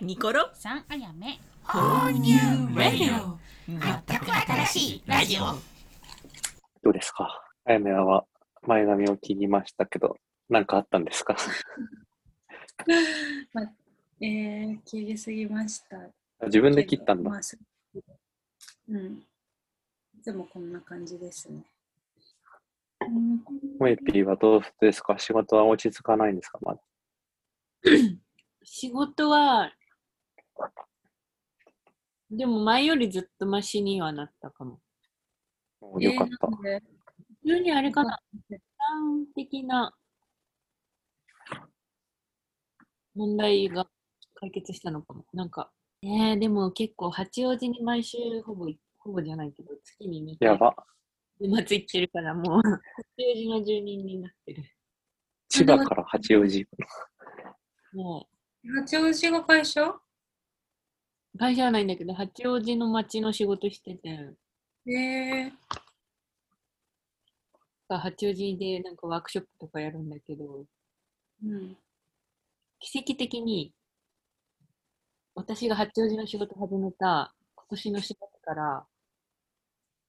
ニコロ。さんあやめ Whole New Radio 全く新しいラジオ。どうですか？あやめは前髪を切りましたけど、なんかあったんですか？まあ、えー、切りすぎました。自分で切ったんだ。ま。あすうん。いつもこんな感じですね。うん。モエピーはどうですか？仕事は落ち着かないんですか？まだ。仕事はでも前よりずっとマシにはなったかも。およかった。普通にあれかな。一般的な問題が解決したのかも。なんかえー、でも結構八王子に毎週ほぼほぼじゃないけど月に2回やば。週末行ってるからもう八王子の住人になってる。千葉から八王子。も八王子が会社？う会社はないんだけど八王子の町の仕事してて。えー、八王子でなんかワークショップとかやるんだけど、うん。奇跡的に私が八王子の仕事始めた今年の4月から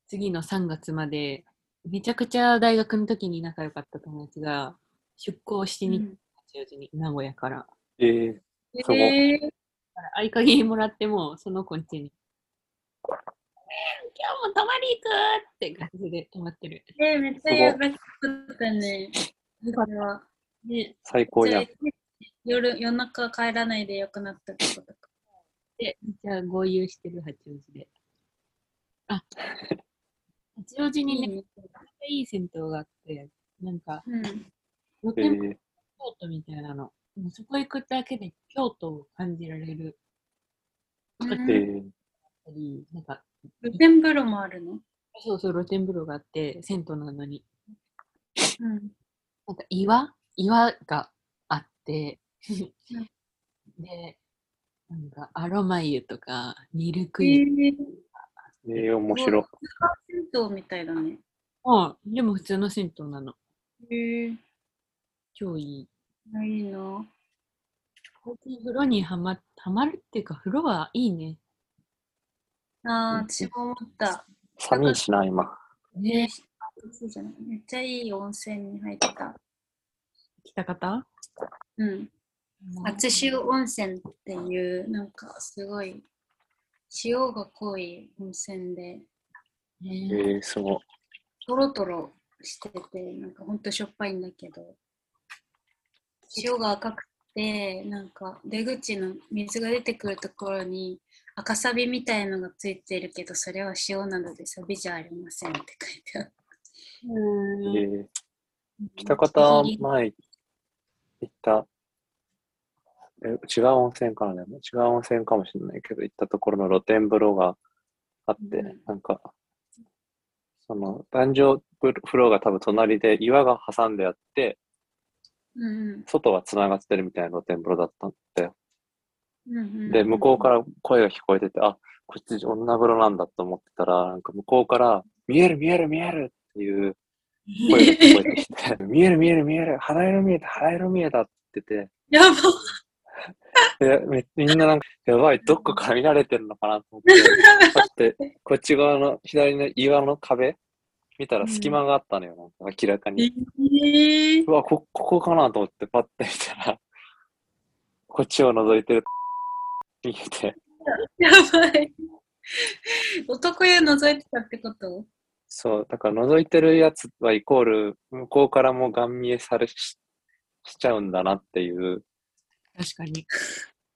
次の3月までめちゃくちゃ大学の時に仲良かった友達が出向しに、うん。八王子に名古屋から。えー、えー、だから合鍵もらってもその子ん家に。今日も泊まり行くって感じで泊まってる。えー、めっちゃやばかったね。これは。で、最高やん。夜夜中帰らないでよくなったってことか。でじゃあ合流してる八王子で。あ八王子にね、めっちゃいい銭湯があって、なんかうん。露え天風呂みたいなの。そこ行くだけで京都を感じられる。うんえー、りなんか、露天風呂もあるの？そうそう、露天風呂があって、銭湯なのに。うん。なんか岩？岩があってうん、で、なんかアロマ湯とかミルクえ湯。ー、えー、面白い。銭湯みたいだね。うん、でも普通の銭湯なの。へえー、超いい。いいな。最近風呂にはまはまるっていうか、風呂はいいね。ああ、私も思った。寒いしな、今。ねそうじゃないめっちゃいい温泉に入ってた。来た方うん。厚塩温泉っていう、なんかすごい、塩が濃い温泉で、えねー、すごい。トロトロしてて、なんかほんとしょっぱいんだけど、塩が赤くて、なんか出口の水が出てくるところに赤サビみたいのがついてるけど、それは塩なのでサビじゃありませんって書いてある。うん。えー、北方前行った、え違う温泉かなでも違う温泉かもしれないけど、行ったところの露天風呂があって、うん。なんか、その、男女風呂が多分隣で岩が挟んであって、うん外は繋がってるみたいな露天風呂だったんだよ。うんうんうん。で、向こうから声が聞こえてて、あ、こっち女風呂なんだと思ってたら、なんか向こうから、見える見える見えるっていう声が聞こえてきて、見える見える見える、肌色見えた、肌色見えたって言ってやば。て、でめみんななんか、やばい、どっかから見られてるのかなと思って、だって、こっち側の左の岩の壁見たら隙間があったのよ、なんか明らかえに。ーうわ、こ、ここかなと思ってパッて見たら、こっちを覗いてる見えて、やばい。男湯覗いてたってこと？そう、だから覗いてるやつはイコール、向こうからもガン見えされししちゃうんだなっていう確かに。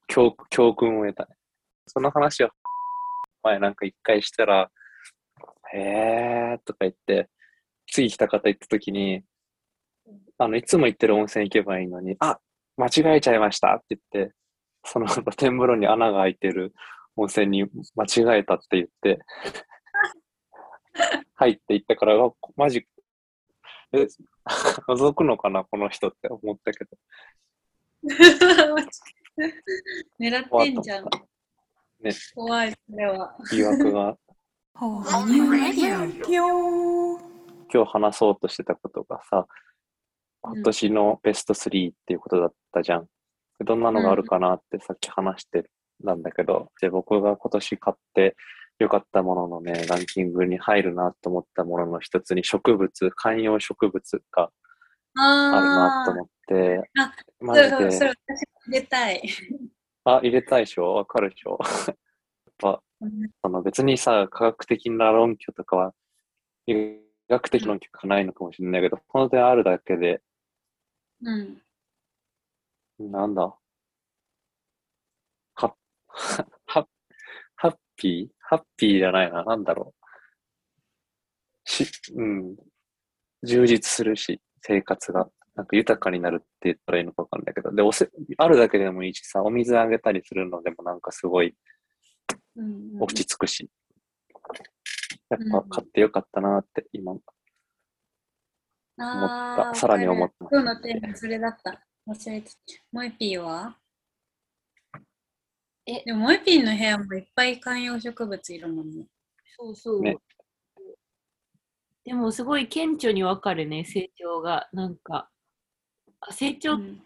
教教訓を得たね。その話は前なんか一回したら、へーとか言って、次来た方行った時に、あの、いつも行ってる温泉行けばいいのに、あ、間違えちゃいましたって言って、その露天風呂に穴が開いてる温泉に間違えたって言って、入って行ったから、あマジ、え、覗くのかな、この人って思ったけど。狙ってんじゃん。ね怖い、それは。疑惑が今日話そうとしてたことがさ、今年のベスト3っていうことだったじゃん。どんなのがあるかなってさっき話してなんだけど、で、僕が今年買って良かったもののね、ランキングに入るなと思ったものの一つに植物、観葉植物があるなとあ思って、あマジそうそれで、私も入れたい。あ、入れたいでしょ？わかるでしょ？やっぱ、その別にさ、科学的な論拠とかは、医学的な論拠がないのかもしれないけど、本当にあるだけで、うん。なんだ、は、は、ハッピー？ハッピーじゃないな、なんだろう。し、うん。充実するし、生活が。なんか豊かになるって言ったらいいのかわかんないけど。で、おせ、あるだけでもいいしさ、お水あげたりするのでもなんかすごいうん落ち着くし。やっうんぱ買ってよかったなって今思った。さらに思った。今日のテーマそれだった。忘れてた。モイピーは？えでもモイピーの部屋もいっぱい観葉植物いるもんね。そうそう。ねでもすごい顕著にわかるね、成長が。なんか、あ成長、うん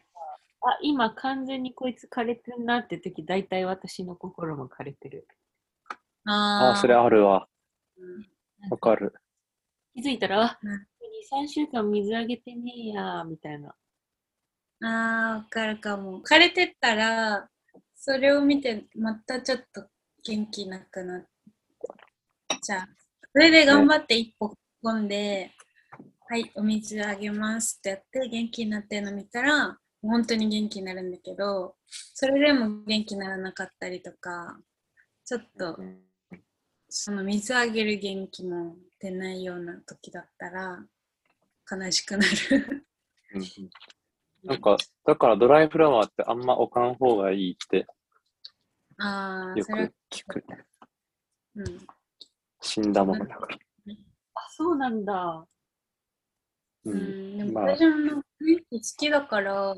あ、今完全にこいつ枯れてんなって時、大体私の心も枯れてる。ああ、それあるわ。わかる。気づいたら、あ、うん2、3週間水あげてねえや、みたいな。あー、わかるかも。枯れてったら、それを見て、またちょっと元気なくなっちゃう。それで頑張って一歩込んで、はい、お水あげますってやって元気になってるの見たら、本当に元気になるんだけど、それでも元気にならなかったりとか、ちょっとその水あげる元気も出ないような時だったら、悲しくなる。うんうんなんか、だからドライフラワーってあんま置かん方がいいってああ、よそれはく聞く。うん。死んだものだから。あ、そうなんだ。う。うんん、でもまあ私も雰囲気好きだから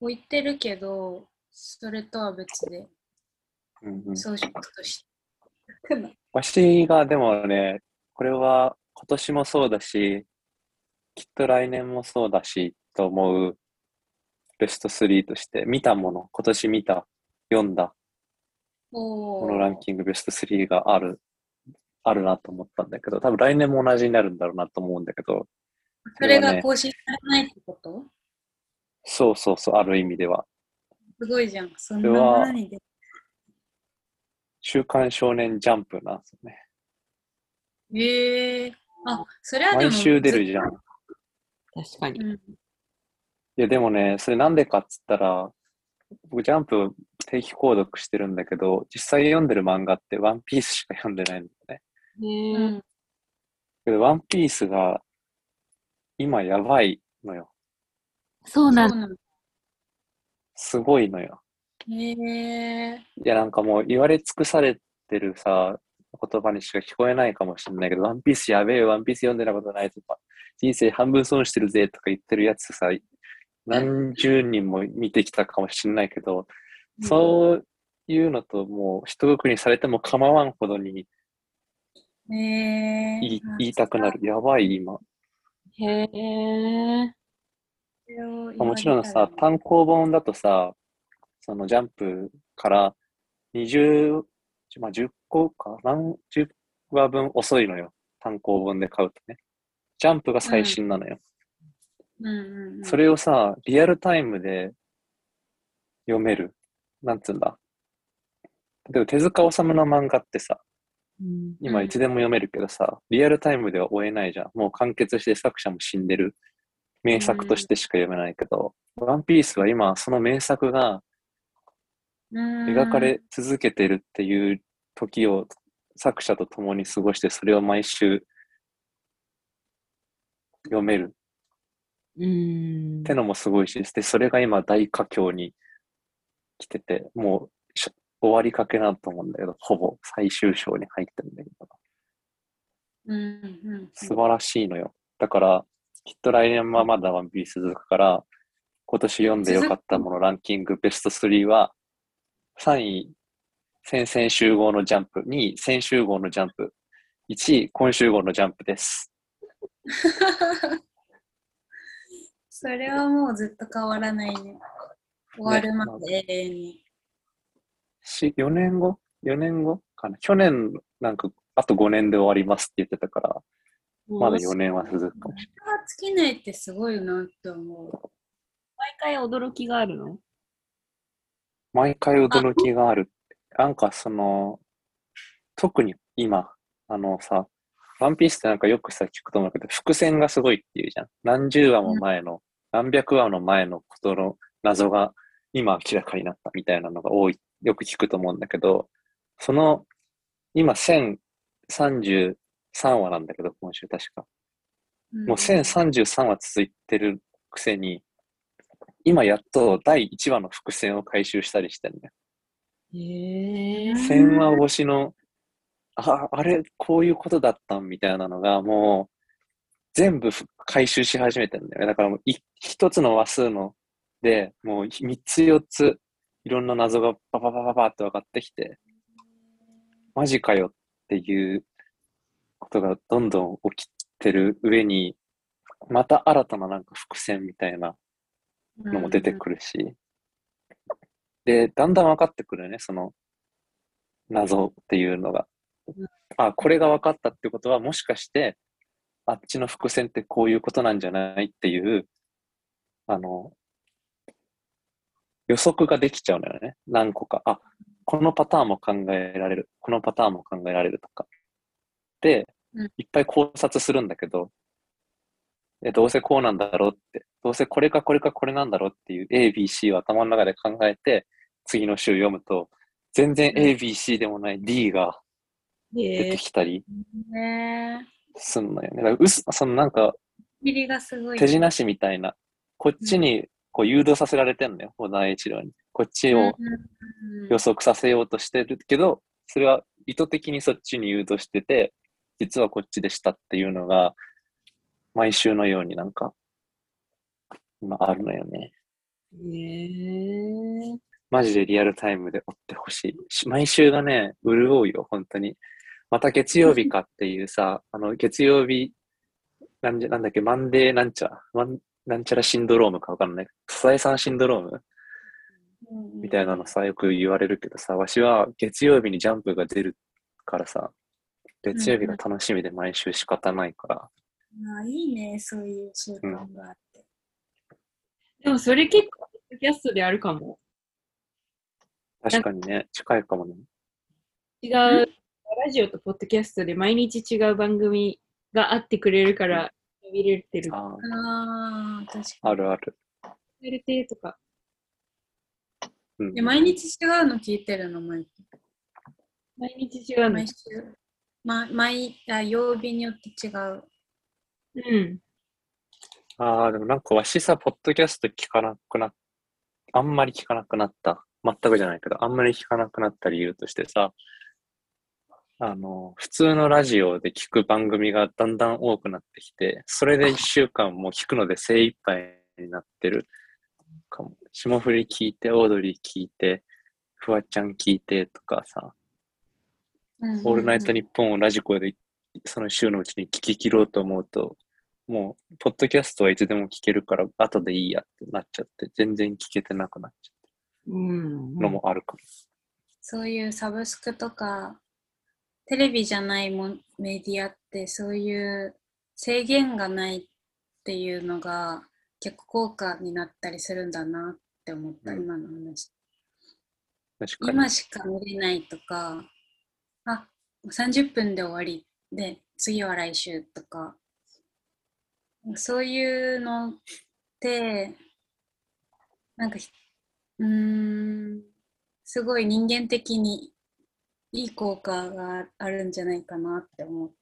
置いてるけど、それとは別でうんうん装飾として。わしがでもね、これは今年もそうだし、きっと来年もそうだし、と思うベスト3として、見たもの、今年見た、読んだ、おこのランキングベスト3がある、あるなと思ったんだけど、多分来年も同じになるんだろうなと思うんだけど、それが更新されないってこと？そうそうそう、ある意味では。すごいじゃん。そんなにで。週刊少年ジャンプなんですよね。ええあ、それはでも。毎週出るじゃん。い確かに。うん。や、でもね、それなんでかっつったら、僕ジャンプ定期購読してるんだけど、実際読んでる漫画ってワンピースしか読んでないんだよね。ねえうん。けど、ワンピースが今やばいのよ。そうなんだ。そうなの。すごいのよ。へえいや、なんかもう言われ尽くされてるさ、言葉にしか聞こえないかもしれないけど、ワンピースやべえよ、ワンピース読んでたことないとか、人生半分損してるぜとか言ってるやつさ、何十人も見てきたかもしれないけど、そういうのともう一括りにされても構わんほどにへえ言い言いたくなる。やばい、今。へえ。もちろんさ、単行本だとさ、そのジャンプから20、まあ、10個か、何十話分遅いのよ。単行本で買うとね。ジャンプが最新なのよ。うんうんうん、それをさ、リアルタイムで読める。なんつうんだ？例えば手塚治虫の漫画ってさ、うん今いつでも読めるけどさ、リアルタイムでは追えないじゃん。もう完結して作者も死んでる名作としてしか読めないけど、ワンピースは今その名作が描かれ続けてるっていう時を作者と共に過ごして、それを毎週読める。うん。ってのもすごいし、で、それが今大佳境に来てて、もうし終わりかけなと思うんだけど、ほぼ最終章に入ってるんだけど、うんうん。素晴らしいのよ。だから、きっと来年はまだワンピース続くから、今年読んでよかったものランキングベスト3は、3位、先々週号のジャンプ、2位、先週号のジャンプ、1位、今週号のジャンプです。それはもうずっと変わらないね。終わるまで永遠に。し4年後 ?4 年後かな？去年、なんか、あと5年で終わりますって言ってたから、まだ4年は続くかもしれない。尽きないってすごいなって思う。毎回驚きがあるの？毎回驚きがある。なんかその、特に今、あのさ、ワンピースってなんかよくさ、聞くと思うけど、伏線がすごいっていうじゃん。何十話も前の、何百話の前のことの謎が今明らかになったみたいなのが多い、よく聞くと思うんだけど、その、今1033話なんだけど、今週確か。もう1033話続いてるくせに、今やっと第1話の伏線を回収したりしてるね。へえ。1000話越しの、あ、あれ、こういうことだったんみたいなのが、もう、全部ふ回収し始めてるんだよね。だからもう、い一つの話数の、で、もう3つ4つ、いろんな謎がパパパパパって分かってきて、マジかよっていうことがどんどん起きてる上に、また新たななんか伏線みたいなのも出てくるし、で、だんだん分かってくるね、その謎っていうのが。あ、これが分かったってことは、もしかして、あっちの伏線ってこういうことなんじゃないっていう、あの、予測ができちゃうのよね。何個か。あ、このパターンも考えられる。このパターンも考えられるとか。でうん、いっぱい考察するんだけど、え、どうせこうなんだろうって、どうせこれかこれかこれなんだろうっていう A、B、C を頭の中で考えて、次の週読むと、全然 A、B、C でもない D が出。てきたりねすんのよね。だからうすそのなんか。手品師みたいな、こっちにこう誘導させられてんのよ、小田栄一郎に。こっちをうん予測させようとしてるけど、それは意図的にそっちに誘導してて、実はこっちでしたっていうのが、毎週のようになんか、今あるのよね。へえ。マジでリアルタイムで追ってほしいし。毎週がね、潤うよ、本当に。また月曜日かっていうさ、あの、月曜日、なんじゃ、なんだっけ、マンデーなんちゃら、マンなんちゃらシンドロームかわかんない。サザエさんシンドロームみたいなのさ、よく言われるけどさ、わしは月曜日にジャンプが出るからさ、月曜日が楽しみで毎週仕方ないから、あいいね、そういう習慣があって。でもそれ結構、ポッドキャストであるかも。確かにね、近いかもね。違う、ラジオとポッドキャストで毎日違う番組があってくれるから、見れてる。あああ、確あ、かあるある。見れてとか。うん毎日違うの聞いてるの、毎毎日違うの毎。週？ま、毎あ曜日によって違う。うん。ああ、でもなんかわしさ、ポッドキャスト聞かなくなっあんまり聞かなくなった。全くじゃないけど、あんまり聞かなくなった理由としてさ、あの、普通のラジオで聞く番組がだんだん多くなってきて、それで一週間もう聞くので精一杯になってるかも。霜降り聞いて、オードリー聞いて、フワちゃん聞いてとかさ、オールナイトニッポンをラジコでその週のうちに聞き切ろうと思うと、もう、ポッドキャストはいつでも聞けるから、後でいいやってなっちゃって、全然聞けてなくなっちゃうんうのもあるかも。そういうサブスクとか、テレビじゃないもんメディアってそういう制限がないっていうのが結構効果になったりするんだなって思った、うん今の話。今しか見れないとか、あ、30分で終わりで、次は来週とか、そういうのって、なんかひ、うーん、すごい人間的にいい効果があるんじゃないかなって思う。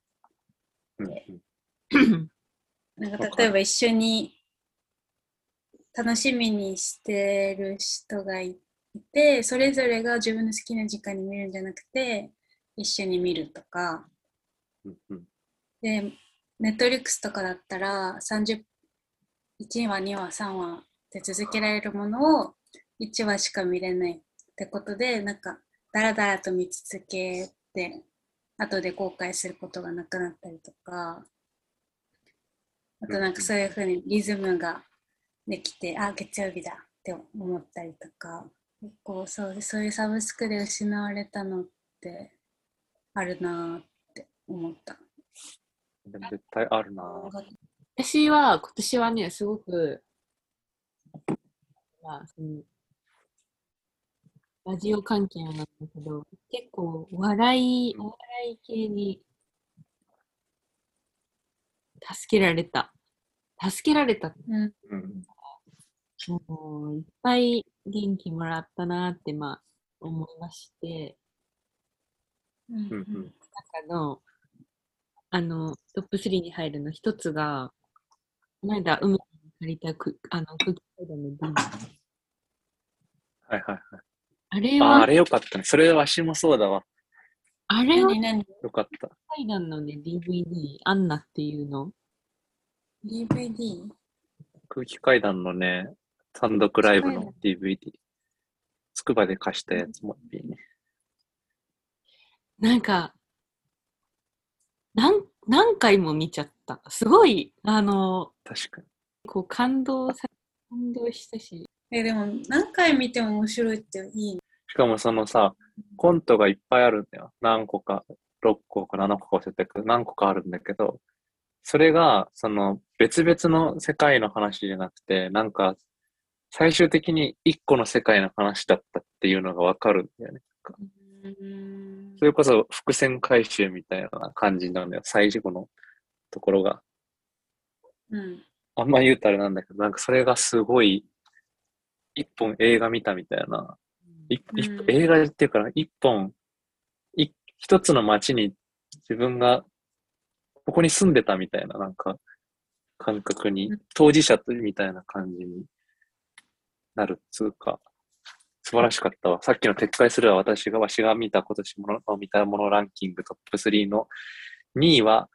うんうんなんか例えば一緒に楽しみにしてる人がいて、それぞれが自分の好きな時間に見るんじゃなくて、一緒に見るとか。で、ネットリックスとかだったら、30、1話、2話、3話で続けられるものを1話しか見れないってことで、なんか、だらだらと見続けて、後で後悔することがなくなったりとか、あとなんかそういうふうにリズムができて、あ、月曜日だって思ったりとか、結構そうそういうサブスクで失われたのってあるなーって思った。でも絶対あるな私は今年はね、すごく、まあ、その、ラジオ関係なんだけど、結構笑い、うんお笑い系に助けられた。助けられた。うん。うん。もう、いっぱい元気もらったなって、まあ、思いまして、うんうんうん中の、あの、トップ3に入るの一つが、この間、海に借りたく、あの、空気階段の D。はいはいはい。あれあ、はあ、れよかったね。それわしもそうだわ。あれは何何よかった。階段のね、DVD、アンナっていうの。?DVD? 空気階段のね、単独ライブの DVD。つくばで貸したやつもいいね。なんか、何、何回も見ちゃった。すごい、あの、確かに。こう、感動さ、感動したし。え、でも何回見ても面白いっていいね。しかもそのさ、コントがいっぱいあるんだよ。何個か、6個か7個か忘れたけど、何個かあるんだけど、それが、その別々の世界の話じゃなくて、なんか、最終的に一個の世界の話だったっていうのがわかるんだよね。うんそれこそ伏線回収みたいな感じなんだよ。最後のところが。うん。あんま言うとあれなんだけど、なんかそれがすごい、一本映画見たみたいな。い一うん映画っていうかな、一本、い一つの街に自分が、ここに住んでたみたいな、なんか、感覚にうん、当事者とみたいな感じになるっつうか、素晴らしかったわ。さっきの撤回するは私が、わしが見た今年もの見たものランキングトップ3の2位は、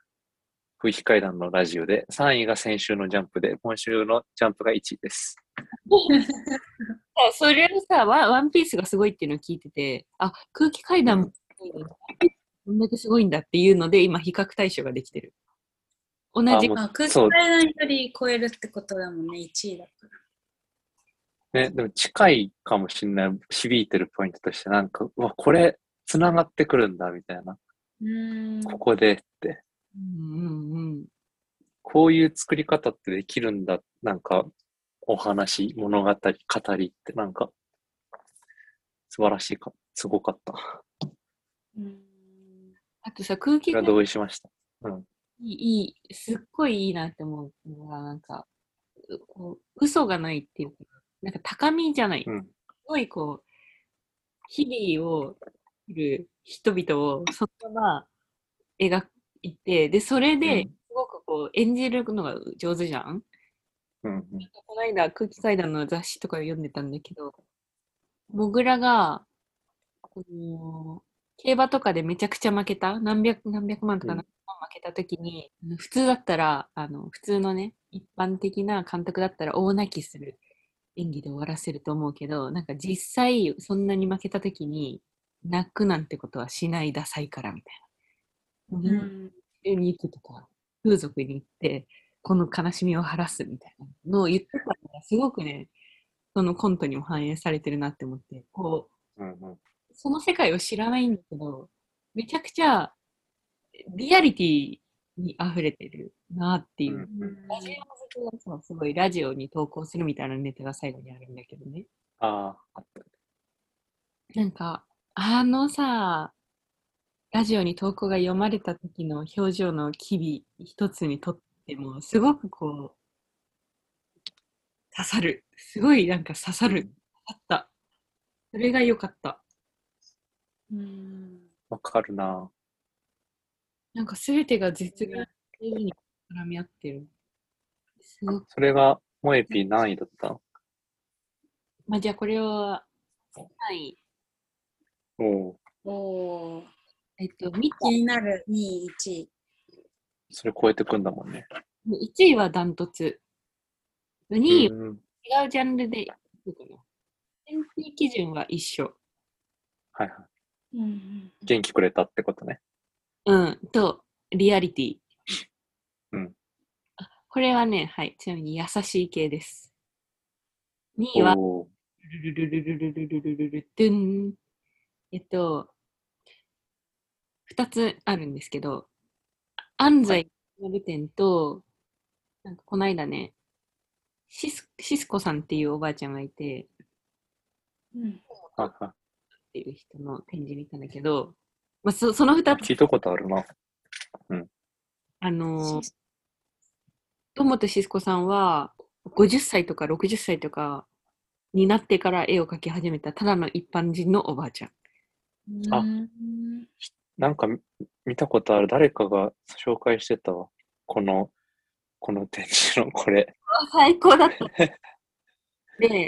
空気階段のラジオで、3位が先週のジャンプで、今週のジャンプが1位です。それをさワン、ワンピースがすごいっていうのを聞いてて、あ、空気階段もこんだけすごいんだっていうので、今、比較対象ができてる。同じ空気階段より超えるってことだもんね、1位だから。ね、でも近いかもしれない、響いてるポイントとして、なんか、うわ、これ、繋がってくるんだ、みたいな。ここでって、うんうんうん。こういう作り方ってできるんだ、なんか、お話、物語、語りって、なんか、素晴らしいか、すごかった。うんあとさ、空気階段それは同意しました。うん。いい、すっごいいいなって思うのが、なんか、う嘘がないっていうか、なんか高みじゃない。うん。すごいこう、日々を生きる人々をそのまま描いて、で、それで、うん。すごくこう、演じるのが上手じゃん。うん、うん。この間、空気階段の雑誌とかを読んでたんだけど、モグラが、この競馬とかでめちゃくちゃ負けた、何百何百万とかうん。何百万負けたときに、あの普通だったら、あの普通のね、一般的な監督だったら大泣きする演技で終わらせると思うけど、なんか実際そんなに負けたときに、泣くなんてことはしないダサいからみたいな。ううんんに行くとか、風俗に行って、この悲しみを晴らすみたいなのを言ってたのが、すごくね、そのコントにも反映されてるなって思って、こうん、うん。う、その世界を知らないんだけど、めちゃくちゃリアリティに溢れてるなっていう。うんラジオ好きがそうすごいラジオに投稿するみたいなネタが最後にあるんだけどね。ああ。なんか、あのさ、ラジオに投稿が読まれた時の表情の機微一つにとっても、すごくこう、刺さる。すごいなんか刺さる。刺さった。それが良かった。うんわかるな。なんか全てが絶妙に絡み合ってる。すごく。それが、モエピー何位だったの？まあ、じゃあこれを、3位。おおーおーえっと、見た気になる2位、1位。それ超えてくんだもんね。1位はダントツ。2位はうん、違うジャンルでいくかな。選定基準は一緒。はいはい。うん元気くれたってことね。うん。と、リアリティ。うんあ。これはね、はい。ちなみに優しい系です。2位はルルルルルルルルルルルドゥン。えっと、二つあるんですけど、安西丸店と、なんかこの間ね、シスシスコさんっていうおばあちゃんがいて、うん。っていう人の展示見たんだけど、まあ、そその二い。つ、聞いたことあるな。あのー、友本シスコさんは、50歳とか60歳とかになってから絵を描き始めたただの一般人のおばあちゃん。あうんなんか見見たことある。誰かが紹介してたわ。この、この展示のこれ。最高だった。で、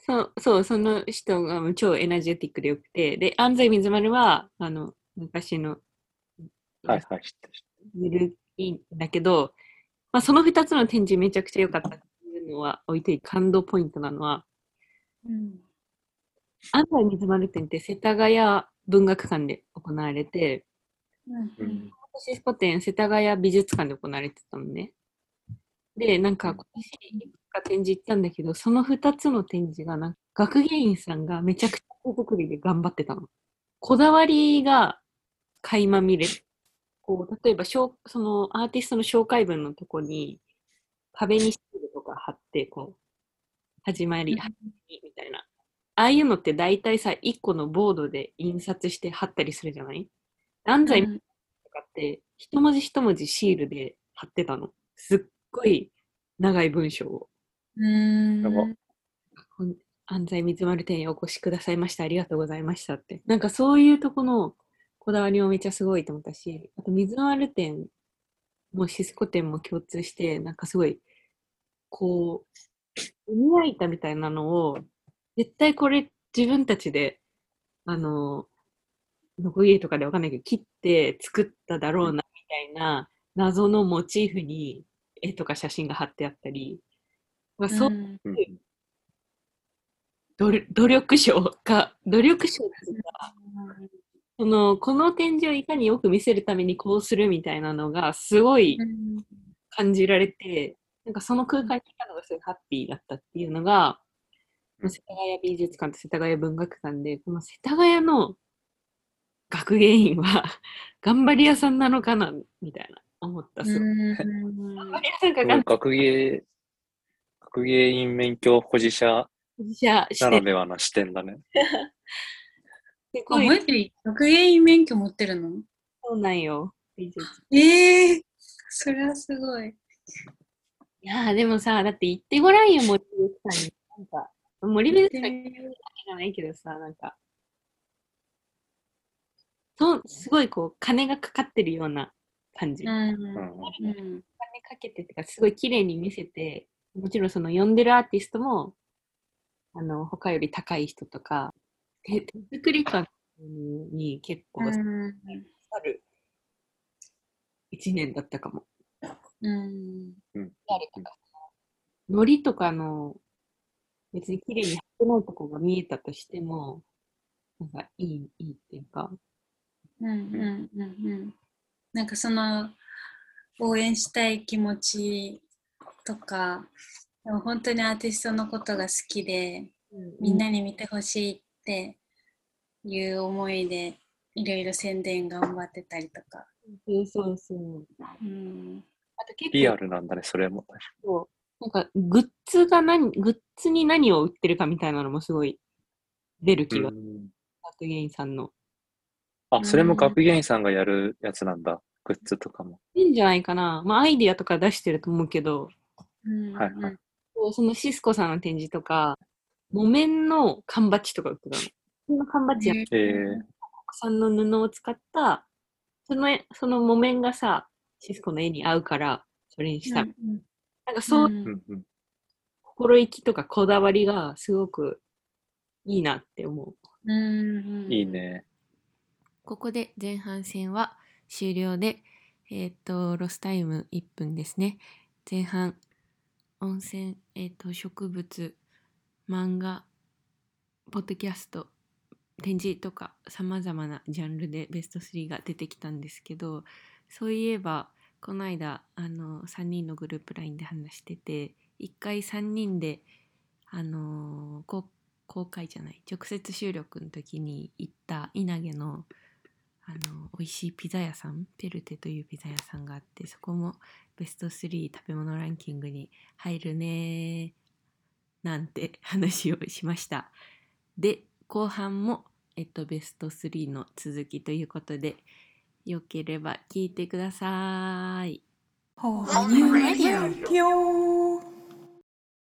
そう、そう、その人が超エナジェティックでよくて、で、安西水丸は、あの、昔の、はいはい、知ってる知ってゆるいんだけど、まあ、その2つの展示めちゃくちゃ良かったっていうのは置いていい感動ポイントなのは、うん安西水丸展って世田谷文学館で行われて、うんる。うん。シスコ展世田谷美術館で行われてたのね。で、なんか今年か展示行ったんだけど、その2つの展示がな学芸員さんがめちゃくちゃ手作りで頑張ってたの。こだわりが垣間見れる。こう例えばしょうそのアーティストの紹介文のとこに壁にシールとか貼ってこう始まり、始まりみたいな。ああいうのって大体さ、1個のボードで印刷して貼ったりするじゃない？安西うんとかって、一文字一文字シールで貼ってたの。すっごい長い文章を。うんやばほん安西水丸店へお越しくださいました。ありがとうございましたって。なんかそういうとこのこだわりもめっちゃすごいと思ったし、あと水丸店もシスコ店も共通して、なんかすごい、こう、描いたみたいなのを、絶対これ自分たちで、あの、ノコギリとかでわかんないけど、切って作っただろうな、みたいな謎のモチーフに絵とか写真が貼ってあったり、まあそう努力努力賞か、努力賞っていうか、その、この展示をいかによく見せるためにこうするみたいなのがすごいうん。感じられて、なんかその空間にいたのがすごいハッピーだったっていうのが、うん。世田谷美術館と世田谷文学館で、この世田谷の学芸員は 頑張り屋さんなのかなみたいな思った。す。ごいうん。頑張り屋さんかが学芸、学芸員免許保持者じゃあして、ならではの視点だね。すごいあマジで学芸員免許持ってるの？そうなんよ。ええそれはすごい。いやーでもさ、だって行ってごらんよ、森美術館に。なんか、森美術館に行くわけじゃないけどさ、なんか、そう、すごいこう、金がかかってるような感じ。う金んうんうんかけてってか、すごい綺麗に見せて、もちろんその呼んでるアーティストも、あの、他より高い人とか、手手作り感に結構刺うん。さる。一年だったかも。うん。誰とか、のりとかの、別に綺麗に貼ってないとこが見えたとしても、なんかいい、いいっていうか、うんうんうんうん。なんかその応援したい気持ちとかでも本当にアーティストのことが好きでみんなに見てほしいっていう思いでいろいろ宣伝頑張ってたりとか、そうそうそう。うん、あと結リア構ルなんだね、それも。そう、なんかグッズが何、グッズに何を売ってるかみたいなのもすごい出る気が、うん学芸員さんの。あ、それも学芸員さんがやるやつなんだ。グッズとかも。いいんじゃないかな。まあアイディアとか出してると思うけど、うんはいはいそうそのシスコさんの展示とか、木綿の缶バッジとか売ってたの。その缶バッジやえー、国産の布を使った、そのその木綿がさ、シスコの絵に合うから、それにした。うんなんかそう、うん。心意気とかこだわりがすごくいいなって思う。うんいいね。ここで前半戦は終了で、えっ、と、ロスタイム1分ですね。前半、温泉、えっ、と、植物、漫画、ポッドキャスト、展示とか様々なジャンルでベスト3が出てきたんですけど、そういえば、この間、あの、3人のグループ LINE で話してて、一回3人で、あのこ公開じゃない直接収録の時に行った稲毛のあの美味しいピザ屋さんペルテというピザ屋さんがあってそこもベスト3食べ物ランキングに入るねなんて 話をしましたで後半も、えっと、ベスト3の続きということでよければ聞いてください。